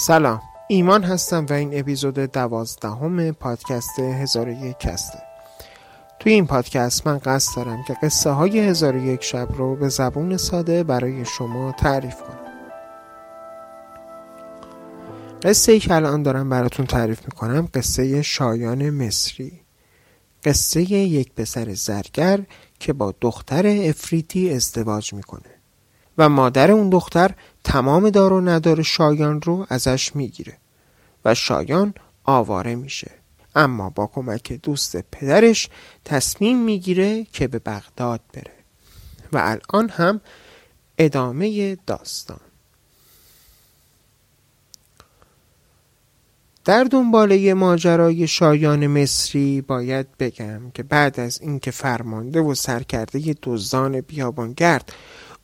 سلام. ایمان هستم و این اپیزود دوازدهم پادکست هزار یک هسته توی این پادکست من قصد دارم که قصه های هزار یک شب رو به زبون ساده برای شما تعریف کنم. قصه ای که الان دارم براتون تعریف می‌کنم قصه شایان مصری. قصه یک پسر زرگر که با دختر افریتی ازدواج می‌کنه. و مادر اون دختر تمام دار و ندار شایان رو ازش می‌گیره و شایان آواره میشه. اما با کمک دوست پدرش تصمیم می‌گیره که به بغداد بره و الان هم ادامه داستان. در دنباله ماجرای شایان مصری باید بگم که بعد از اینکه فرمانده و سرکرده دزدان بیابانگرد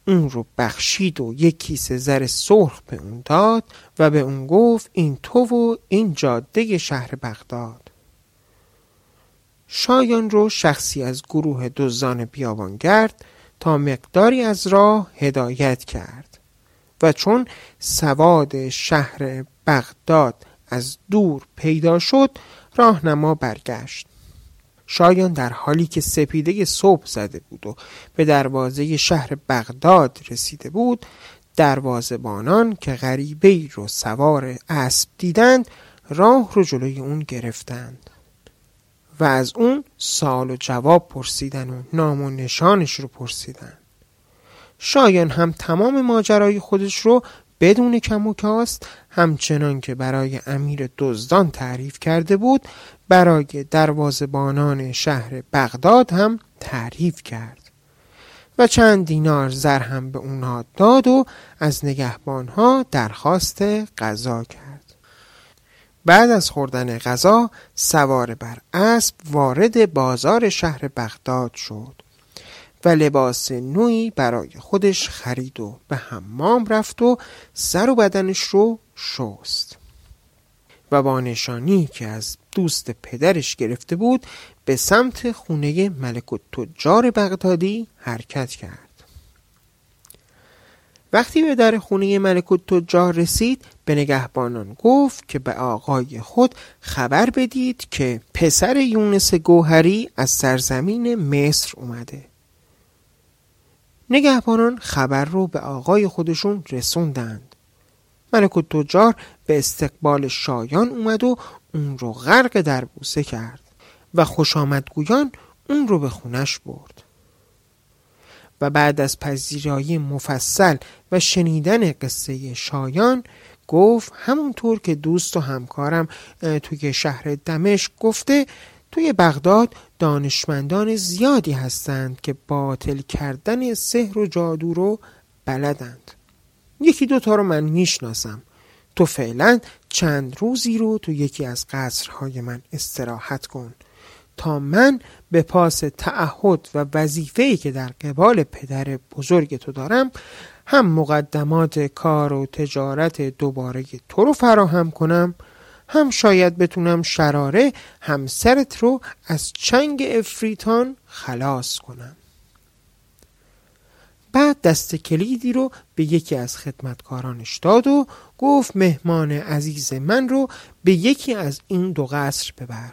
اون رو بخشید و یک کیسه زر سرخ به اون داد و به اون گفت این تو و این جاده شهر بغداد. شایان رو شخصی از گروه دزدان بیابانگرد تا مقداری از راه هدایت کرد و چون سواد شهر بغداد از دور پیدا شد راهنما برگشت. شایان در حالی که سپیده صبح زده بود و به دروازه شهر بغداد رسیده بود دروازه بانان که غریبه ای رو سوار اسب دیدند راه رو جلوی اون گرفتند. و از اون سال و جواب پرسیدن و نام و نشانش رو پرسیدن. شایان هم تمام ماجرای خودش رو بدون کم و کاست همچنان که برای امیر دزدان تعریف کرده بود برای دروازبانان شهر بغداد هم تعریف کرد. و چند دینار زر هم به اونها داد و از نگهبانها درخواست غذا کرد. بعد از خوردن غذا سوار بر اسب وارد بازار شهر بغداد شد. و لباس نوی برای خودش خرید و به حمام رفت و سر و بدنش رو شست. و با نشانی که از دوست پدرش گرفته بود به سمت خونه ملک و تجار بغدادی حرکت کرد. وقتی به در خونه ملک و تجار رسید به نگهبانان گفت که به آقای خود خبر بدید که پسر یونس گوهری از سرزمین مصر اومده. نگهبانان خبر رو به آقای خودشون رسوندند. ملک و تجار به استقبال شایان اومد و اون رو غرق در بوسه کرد و خوش آمدگویان اون رو به خونش برد. و بعد از پذیرایی مفصل و شنیدن قصه شایان گفت همونطور که دوست و همکارم توی شهر دمشق گفته توی بغداد دانشمندان زیادی هستند که باطل کردن سحر و جادو رو بلدند. یکی دوتا رو من می‌شناسم. تو فعلا چند روزی رو تو یکی از قصرهای من استراحت کن تا من به پاس تعهد و وظیفه‌ای که در قبال پدر بزرگ تو دارم هم مقدمات کار و تجارت دوباره تو رو فراهم کنم هم شاید بتونم شراره همسرت رو از چنگ افریتان خلاص کنم. بعد دست کلیدی رو به یکی از خدمتکارانش داد و گفت مهمان عزیز من رو به یکی از این دو قصر ببر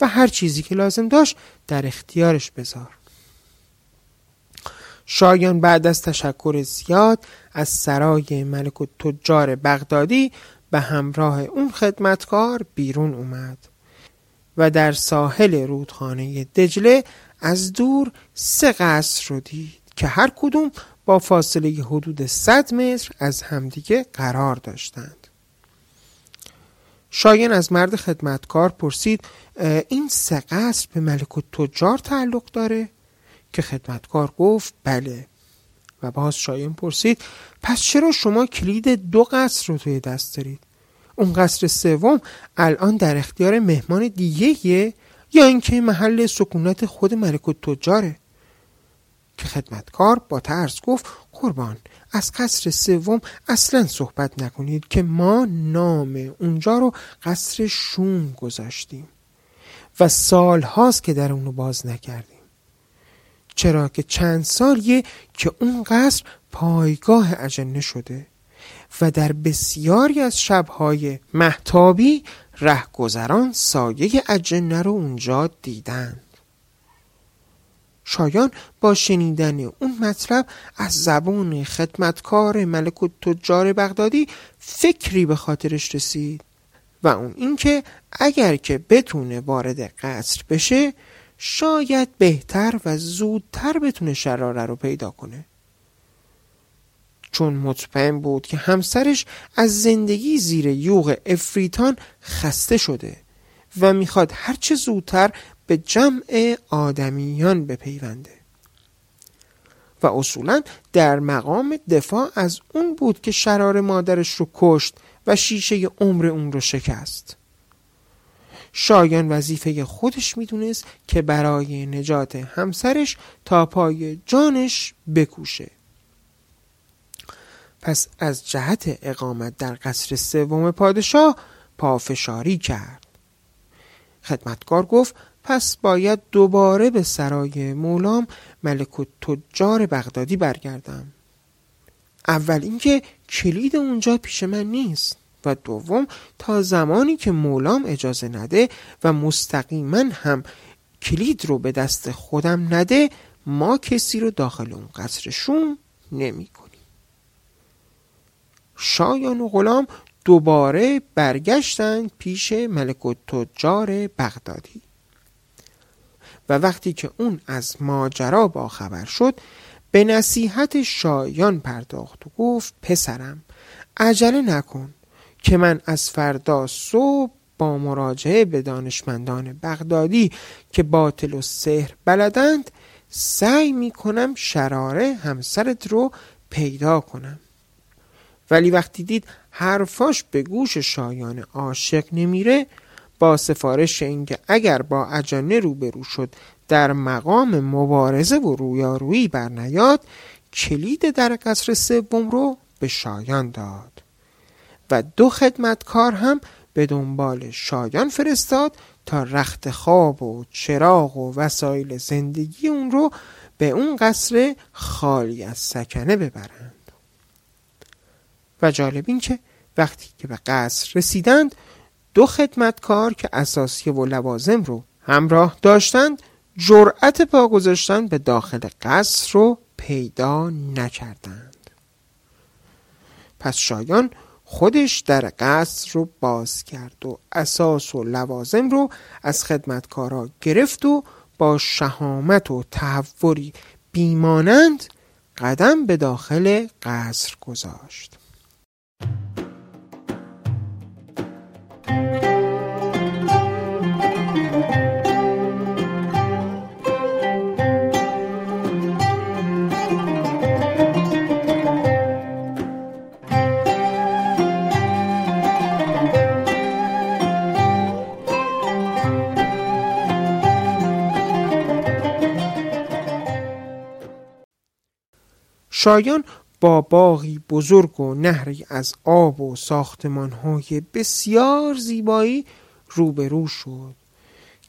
و هر چیزی که لازم داشت در اختیارش بذار. شایان بعد از تشکر زیاد از سرای ملک و تجار بغدادی به همراه اون خدمتکار بیرون اومد و در ساحل رودخانه دجله از دور سه قصر رو دید که هر کدوم با فاصله حدود 100 متر از همدیگه قرار داشتند شایان از مرد خدمتکار پرسید این سه قصر به ملک و تجار تعلق داره؟ که خدمتکار گفت بله و باز شایان پرسید پس چرا شما کلید دو قصر رو توی دست دارید؟ اون قصر سوم الان در اختیار مهمان دیگه یا اینکه محل سکونت خود ملک تجاره؟ که خدمتکار با ترس گفت قربان از قصر سوم اصلا صحبت نکنید که ما نام اونجا رو قصر شوم گذاشتیم و سال هاست که در اونو باز نکردیم چرا که چند سالیه که اون قصر پایگاه اجنه شده و در بسیاری از شبهای محتابی رهگذران سایه اجنه رو اونجا دیدند شایان با شنیدن اون مطلب از زبون خدمتکار ملک و تجار بغدادی فکری به خاطرش رسید و اون اینکه اگر که بتونه وارد قصر بشه شاید بهتر و زودتر بتونه شراره رو پیدا کنه. چون مطمئن بود که همسرش از زندگی زیر یوغ افریتان خسته شده و می‌خواد هرچه زودتر به جمع آدمیان بپیونده. و اصولا در مقام دفاع از اون بود که شرار مادرش رو کشت و شیشه عمر اون رو شکست. شایان وظیفه خودش می‌دونست که برای نجات همسرش تا پای جانش بکوشه. پس از جهت اقامت در قصر سوم پادشاه پافشاری کرد. خدمتکار گفت پس باید دوباره به سرای مولام ملک و تجار بغدادی برگردم. اول اینکه کلید اونجا پیش من نیست. و دوم تا زمانی که مولام اجازه نده و مستقیما هم کلید رو به دست خودم نده ما کسی رو داخل اون قصر شوم نمی کنیم شایان و غلام دوباره برگشتند پیش ملک و تجار بغدادی. و وقتی که اون از ماجرا با خبر شد به نصیحت شایان پرداخت و گفت پسرم عجله نکن. که من از فردا صبح با مراجعه به دانشمندان بغدادی که باطل و سحر بلدند سعی می کنم شراره همسرت رو پیدا کنم. ولی وقتی دید حرفاش به گوش شایان عاشق نمیره با سفارش اینکه اگر با اجانه روبرو شد در مقام مبارزه و رویارویی برنیاد کلید در قصر سوم رو به شایان داد. و دو خدمتکار هم به دنبال شایان فرستاد تا رخت خواب و چراغ و وسایل زندگی اون رو به اون قصر خالی از سکنه ببرند. و جالب این که وقتی که به قصر رسیدند دو خدمتکار که اساسیه و لوازم رو همراه داشتند جرأت پا گذاشتن به داخل قصر رو پیدا نکردند. پس شایان خودش در قصر رو باز کرد و اساس و لوازم رو از خدمتکارا گرفت و با شهامت و تحوری بیمانند قدم به داخل قصر گذاشت. شایان با باغی بزرگ و نهری از آب و ساختمانهای بسیار زیبایی روبرو شد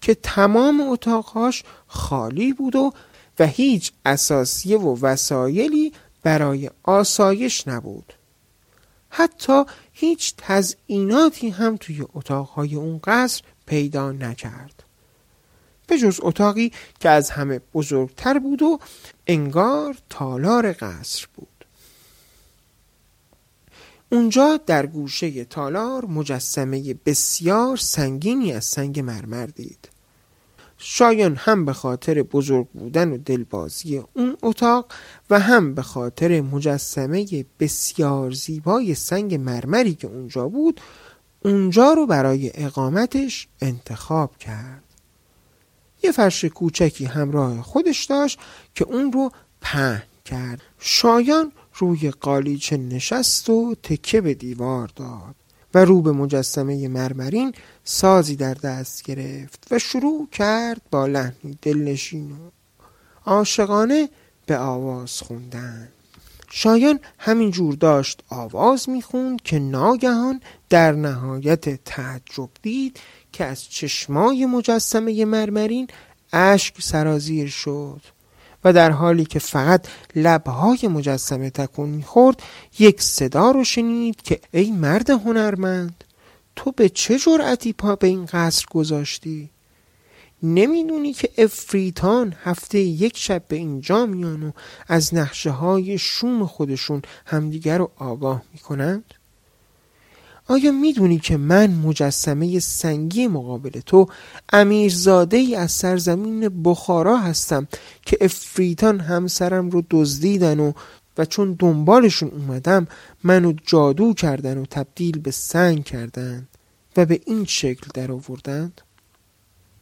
که تمام اتاقهاش خالی بود و و هیچ اساسیه و وسایلی برای آسایش نبود. حتی هیچ تزئیناتی هم توی اتاقهای اون قصر پیدا نکرد. به جز اتاقی که از همه بزرگتر بود و انگار تالار قصر بود. اونجا در گوشه تالار مجسمه بسیار سنگینی از سنگ مرمر دید. شایان هم به خاطر بزرگ بودن و دلبازی اون اتاق و هم به خاطر مجسمه بسیار زیبای سنگ مرمری که اونجا بود اونجا رو برای اقامتش انتخاب کرد. یه فرش کوچکی همراه خودش داشت که اون رو پهن کرد. شایان روی قالیچه نشست و تکه به دیوار داد و رو به مجسمه مرمرین سازی در دست گرفت و شروع کرد با لحنی دلنشین و عاشقانه به آواز خوندن. شایان همینجور داشت آواز می‌خوند که ناگهان در نهایت تعجب دید که از چشمای مجسمه مرمرین اشک سرازیر شد و در حالی که فقط لبهای مجسمه تکون می‌خورد یک صدا رو شنید که ای مرد هنرمند تو به چه جرأتی پا به این قصر گذاشتی؟ نمی‌دونی که افریتان هفته یک شب به اینجا میان و از نقشه های شوم خودشون همدیگر رو آگاه می‌کنند؟ آیا می‌دونی که من مجسمه سنگی مقابل تو امیرزاده ای از سرزمین بخارا هستم که افریتان همسرم رو دزدیدن و و چون دنبالشون اومدم منو جادو کردن و تبدیل به سنگ کردن و به این شکل در آوردند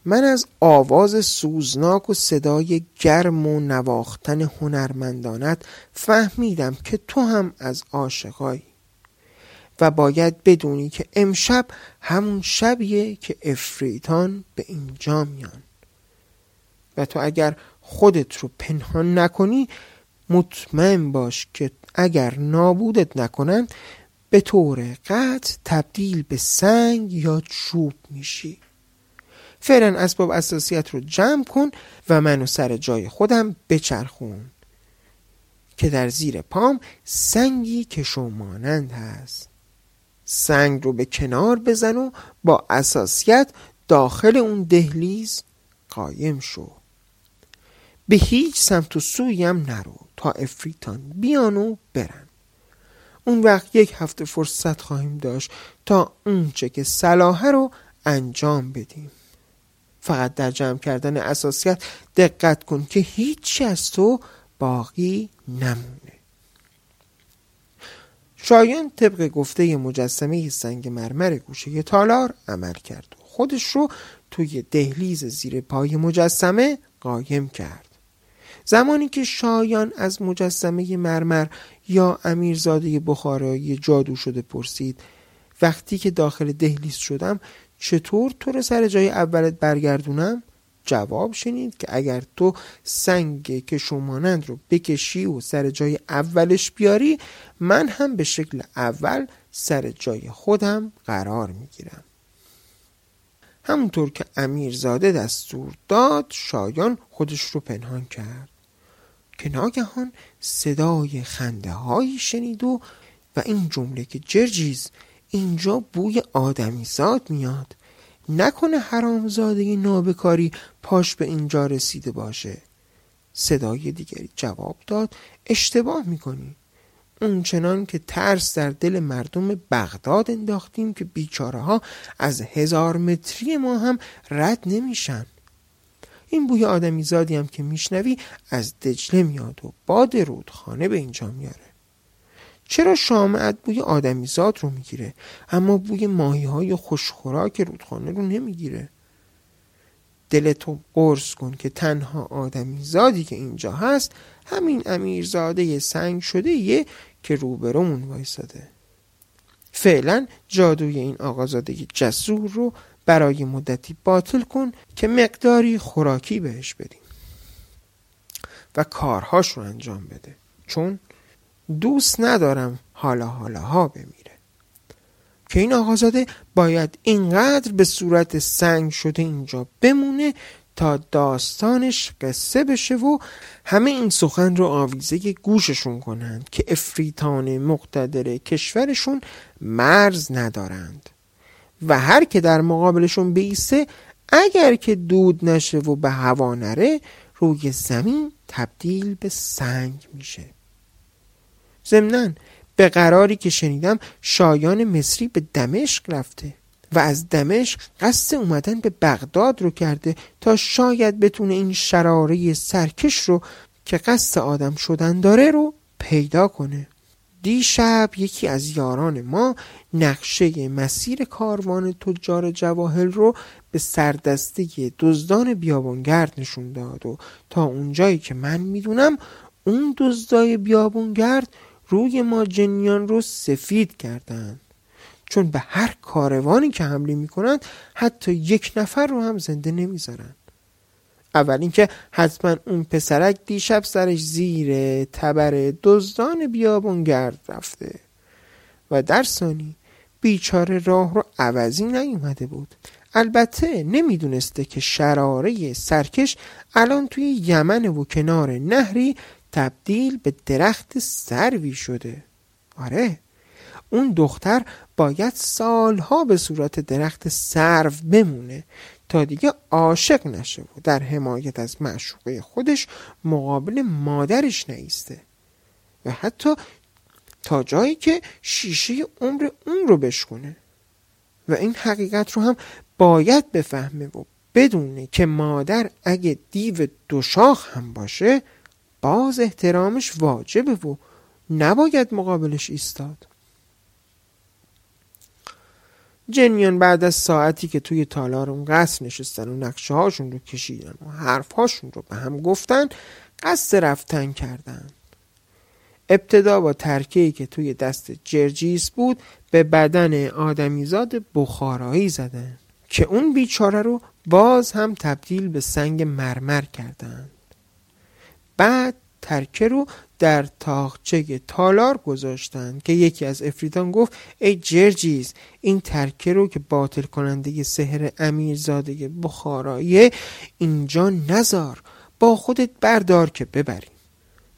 من از آواز سوزناک و صدای گرم و نواختن هنرمندانت فهمیدم که تو هم از عاشقایی. و باید بدونی که امشب همون شبیه که افریتان به اینجا میان. و تو اگر خودت رو پنهان نکنی مطمئن باش که اگر نابودت نکنن به طور قطع تبدیل به سنگ یا چوب میشی. فعلا اسباب اساسیت رو جمع کن و منو سر جای خودم بچرخون که در زیر پام سنگی که شمانند هست. سنگ رو به کنار بزن و با اساسیت داخل اون دهلیز قایم شو. به هیچ سمت و سویم نرو تا افریتان بیان و برن. اون وقت یک هفته فرصت خواهیم داشت تا اونچه که صلاحه رو انجام بدیم. فقط در جمع کردن اساسیت دقت کن که هیچی از تو باقی نمونه. شایان طبق گفته مجسمه سنگ مرمر گوشه تالار عمل کرد و خودش رو توی دهلیز زیر پای مجسمه قایم کرد زمانی که شایان از مجسمه مرمر یا امیرزاده بخارایی جادو شده پرسید وقتی که داخل دهلیز شدم چطور تو رو سر جای اولت برگردونم؟ جواب شنید که اگر تو سنگ که رو بکشی و سر جای اولش بیاری من هم به شکل اول سر جای خودم قرار می‌گیرم. همونطور که امیرزاده دستور داد شایان خودش رو پنهان کرد. که ناگهان صدای خنده هایی شنید و و این جمله که جرجیز اینجا بوی آدمیزاد میاد. نکنه حرامزاده نابکاری پاش به اینجا رسیده باشه. صدای دیگری جواب داد اشتباه می‌کنی. اونچنان که ترس در دل مردم بغداد انداختیم که بیچاره ها از هزار متری ما هم رد نمیشن. این بوی آدمی زادی هم که میشنوی از دجله میاد و باد رودخانه به اینجا میاره. چرا شامعت بوی آدمیزاد رو می‌گیره اما بوی ماهی های خوشخوراک رودخانه رو نمی‌گیره؟ دلتو قرص کن که تنها آدمیزادی که اینجا هست همین امیرزاده سنگ شده یه که روبرومون وایساده. فعلا جادوی این آقازاده جسور رو برای مدتی باطل کن که مقداری خوراکی بهش بدیم و کارهاش رو انجام بده. چون دوست ندارم حالا حالا ها بمیره. که این آقازاده باید اینقدر به صورت سنگ شده اینجا بمونه تا داستانش قصه بشه و همه این سخن رو آویزه گوششون کنند که افریتان مقتدر کشورشون مرز ندارند. و هر که در مقابلشون بیسته اگر که دود نشه و به هوا نره روی زمین تبدیل به سنگ میشه. ضمنا به قراری که شنیدم شایان مصری به دمشق رفته و از دمشق قصد اومدن به بغداد رو کرده تا شاید بتونه این شراره سرکش رو که قصد آدم شدن داره رو پیدا کنه. دیشب یکی از یاران ما نقشه مسیر کاروان تجار جواهل رو به سردسته دزدان بیابانگرد نشون داد و تا اونجایی که من می‌دونم اون دزدای بیابونگرد روی ما جنیان رو سفید کردند. چون به هر کاروانی که حمله می‌کنند حتی یک نفر رو هم زنده نمی‌ذارن اول اینکه حتما اون پسرک دیشب سرش زیر تبر دزدان بیابون گرد رفته. و در ثانی بیچاره راه رو عوضی نیومده بود. البته نمی‌دونسته که شراره سرکش الان توی یمن و کنار نهری تبدیل به درخت سروی شده. آره اون دختر باید سالها به صورت درخت سرو بمونه تا دیگه عاشق نشه و در حمایت از معشوقه خودش مقابل مادرش نیسته. و حتی تا جایی که شیشه عمر اون رو بشکونه. و این حقیقت رو هم باید بفهمه و بدونه که مادر اگه دیو دوشاخ هم باشه باز احترامش واجبه و نباید مقابلش ایستاد. جنیان بعد از ساعتی که توی تالار اون قصر نشستن و نقشه هاشون رو کشیدن و حرف هاشون رو به هم گفتن قصد رفتن کردن. ابتدا با ترکیهی که توی دست جرجیس بود به بدن آدمیزاد بخارایی زدن که اون بیچاره رو باز هم تبدیل به سنگ مرمر کردند بعد ترکه رو در تاخچه تالار گذاشتند که یکی از افریدان گفت ای جرجیز این ترکه رو که باطل کننده سحر امیرزاده بخارایی اینجا نزار با خودت بردار که ببریم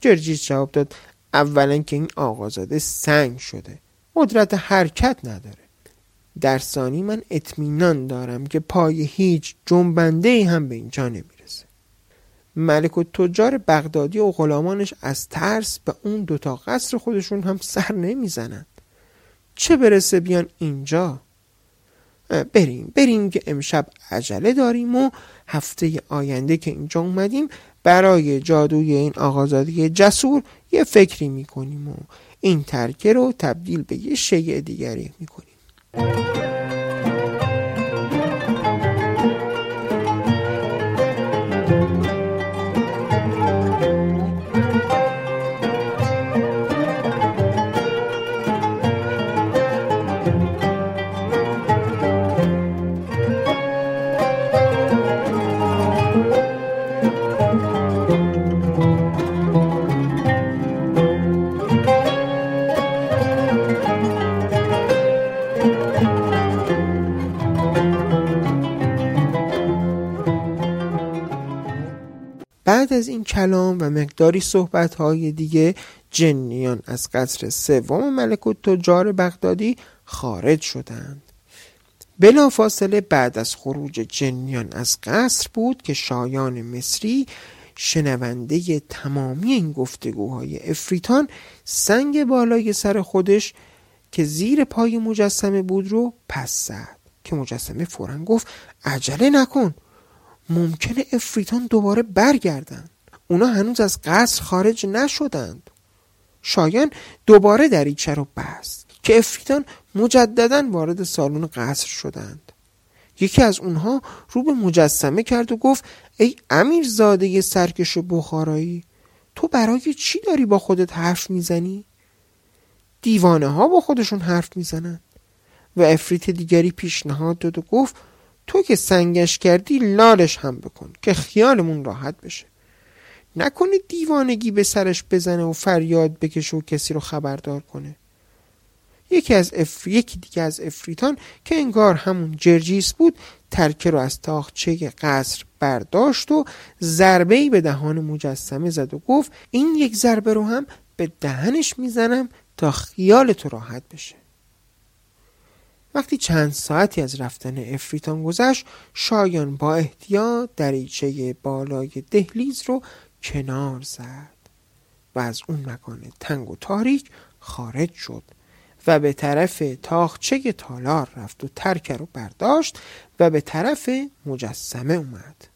جرجیز جواب داد اولا که این آقازاده سنگ شده قدرت حرکت نداره. در ثانی من اطمینان دارم که پای هیچ جنبنده هم به اینجا نمی‌رسه. ملک و تجار بغدادی و غلامانش از ترس به اون دوتا قصر خودشون هم سر نمی‌زنند. چه برسه بیان اینجا؟ بریم بریم که امشب عجله داریم و هفته آینده که اینجا اومدیم برای جادوی این آقازادی جسور یه فکری می‌کنیم و این ترکه رو تبدیل به یه شیء دیگری می‌کنیم. بعد از این کلام و مقداری صحبت های دیگه جنیان از قصر سوم ملک و تجار بغدادی خارج شدند. فاصله بعد از خروج جنیان از قصر بود که شایان مصری شنونده تمامی این گفتگوهای افریتان سنگ بالای سر خودش که زیر پای مجسمه بود رو پس زد. که مجسمه فورا گفت عجله نکن. ممکنه افریتان دوباره برگردند. اونا هنوز از قصر خارج نشدند. شایان دوباره دریچه رو بست که افریتان مجددا وارد سالن قصر شدند. یکی از اونها رو به مجسمه کرد و گفت ای امیر زاده سرکش بخارایی تو برای چی داری با خودت حرف می‌زنی؟ دیوانه ها با خودشون حرف می‌زنن. و افریت دیگری پیشنهاد داد و گفت تو که سنگش کردی لالش هم بکن که خیالمون راحت بشه. نکنه دیوانگی به سرش بزنه و فریاد بکشه و کسی رو خبردار کنه. یکی از اف... یکی دیگه از افریتان که انگار همون جرجیس بود ترکه رو از تاخچه قصر برداشت و ضربه به دهان مجسمه زد و گفت این یک ضربه رو هم به دهنش می‌زنم تا خیال تو راحت بشه. وقتی چند ساعتی از رفتن افریتان گذشت شایان با احتیاط دریچه بالای دهلیز رو کنار زد و از اون مکان تنگ و تاریک خارج شد و به طرف تاخچه تالار رفت و ترکه رو برداشت و به طرف مجسمه اومد.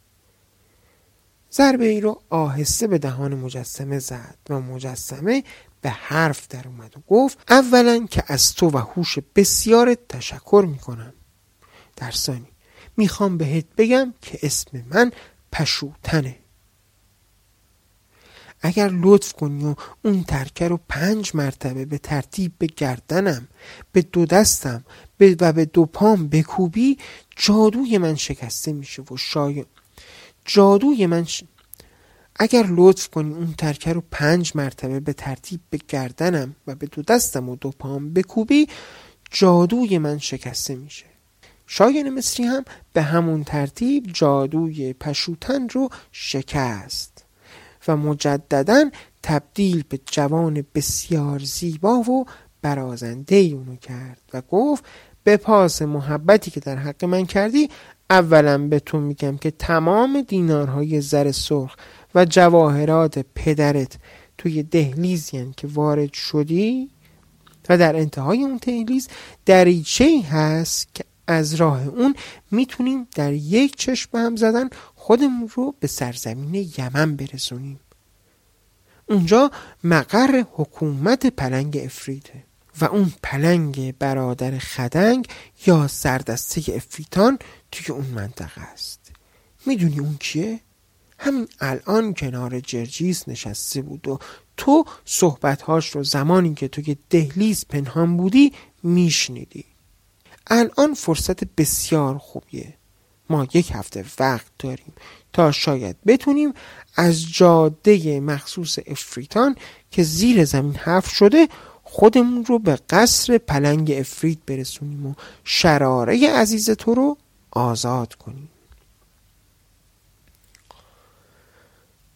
ضربه ای رو آهسته به دهان مجسمه زد و مجسمه به حرف در اومد و گفت اولا که از تو و هوش بسیارت تشکر می‌کنم. در ثانی می‌خوام بهت بگم که اسم من پشوتنه اگر لطف کنی و اون ترکه رو پنج مرتبه به ترتیب به گردنم به دو دستم و به دو پام بکوبی جادوی من شکسته میشه و شاید جادوی من ش... اگر لطف کنی اون ترکه رو پنج مرتبه به ترتیب به گردنم و به دو دستم و دو پام بکوبی جادوی من شکسته میشه. شاگرد مصری هم به همون ترتیب جادوی پشوتن رو شکست و مجددا تبدیل به جوان بسیار زیبا و برازنده اونو کرد و گفت به پاس محبتی که در حق من کردی اولا به تو میگم که تمام دینارهای زر سرخ و جواهرات پدرت توی دهلیزی که وارد شدی و در انتهای اون دهلیز دریچه هست که از راه اون می‌تونیم در یک چشم هم زدن خودمون رو به سرزمین یمن برسونیم اونجا مقر حکومت پلنگ افریته و اون پلنگ برادر خدنگ یا سردسته افریتان توی اون منطقه است می‌دونی اون کیه؟ همین الان کنار جرجیس نشسته بود و تو صحبتهاش رو زمانی که توی دهلیز پنهان بودی میشنیدی. الان فرصت بسیار خوبیه. ما یک هفته وقت داریم تا شاید بتونیم از جاده مخصوص افریتان که زیر زمین حفر شده خودمون رو به قصر پلنگ افریت برسونیم و شراره عزیز تو رو آزاد کنیم.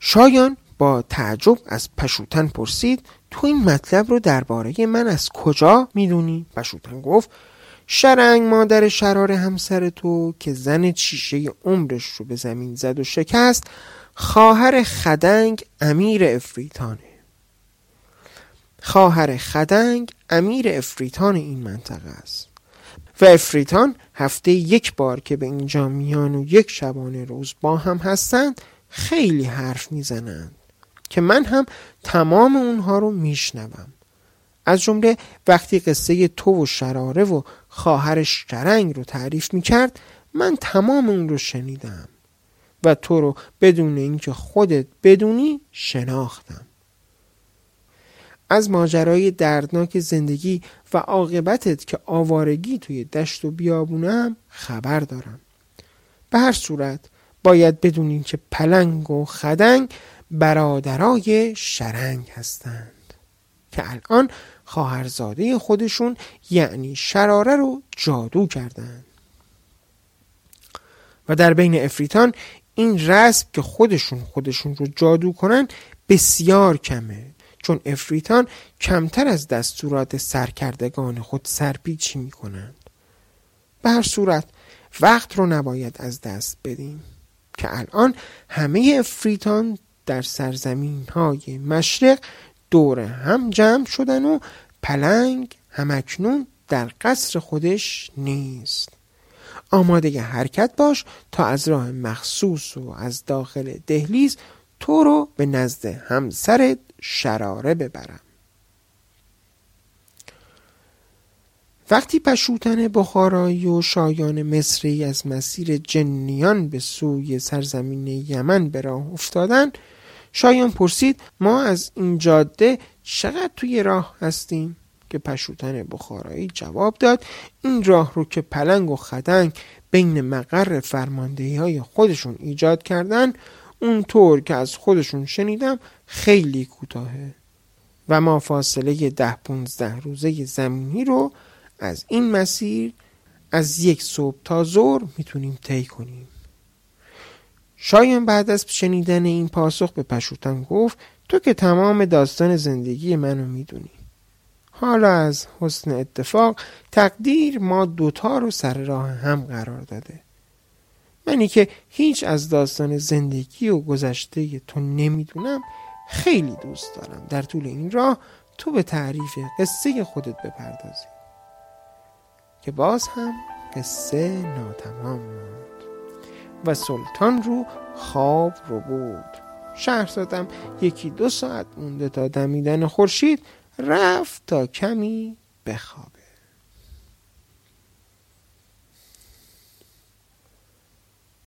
شایان با تعجب از پشوتن پرسید تو این مطلب رو درباره من از کجا می‌دونی؟ پشوتن گفت شرنگ مادر شرار همسر تو که زن چیشه عمرش رو به زمین زد و شکست خواهر خدنگ امیر افریتانه خواهر خدنگ امیر افریتان این منطقه است و افریتان هفته یک بار که به اینجا میان و یک شبانه روز با هم هستند خیلی حرف می‌زنند که من هم تمام اونها رو میشنوم. از جمله وقتی قصه تو و شراره و خواهرش شرنگ رو تعریف می‌کرد من تمام اون رو شنیدم و تو رو بدون اینکه خودت بدونی شناختم. از ماجرای دردناک زندگی و عاقبتت که آوارگی توی دشت و بیابونم خبر دارم. به هر صورت باید بدونین که پلنگ و خدنگ برادرای شرنگ هستند. که الان خواهرزاده خودشون یعنی شراره رو جادو کردند و در بین افریتان این رسم که خودشون خودشون رو جادو کنن بسیار کمه. چون افریتان کمتر از دستورات سرکردگان خود سرپیچی می کنند به هر صورت وقت رو نباید از دست بدیم که الان همه افریتان در سرزمین های مشرق دور هم جمع شدن و پلنگ همکنون در قصر خودش نیست. آماده حرکت باش تا از راه مخصوص و از داخل دهلیز تو رو به نزد همسر شراره ببرم. وقتی پشوتن بخارایی و شایان مصری از مسیر جنیان به سوی سرزمین یمن به راه افتادن شایان پرسید ما از این جاده چقدر توی راه هستیم؟ که پشوتن بخارایی جواب داد این راه رو که پلنگ و خدنگ بین مقر فرماندهی های خودشون ایجاد کردن اونطور که از خودشون شنیدم خیلی کوتاهه و ما فاصله ده پونزده روزه زمینی رو از این مسیر از یک صبح تا ظهر می‌تونیم طی کنیم. شاید بعد از شنیدن این پاسخ به پشوتن گفت تو که تمام داستان زندگی منو می‌دونی. حالا از حسن اتفاق تقدیر ما دوتا رو سر راه هم قرار داده. منی که هیچ از داستان زندگی و گذشته تو نمی‌دونم خیلی دوست دارم. در طول این راه تو به تعریف قصه خودت بپردازی. که باز هم قصه ناتمام ماند و سلطان رو خواب رو بود شهرزادم یکی دو ساعت مونده تا دمیدن خورشید رفت تا کمی بخواب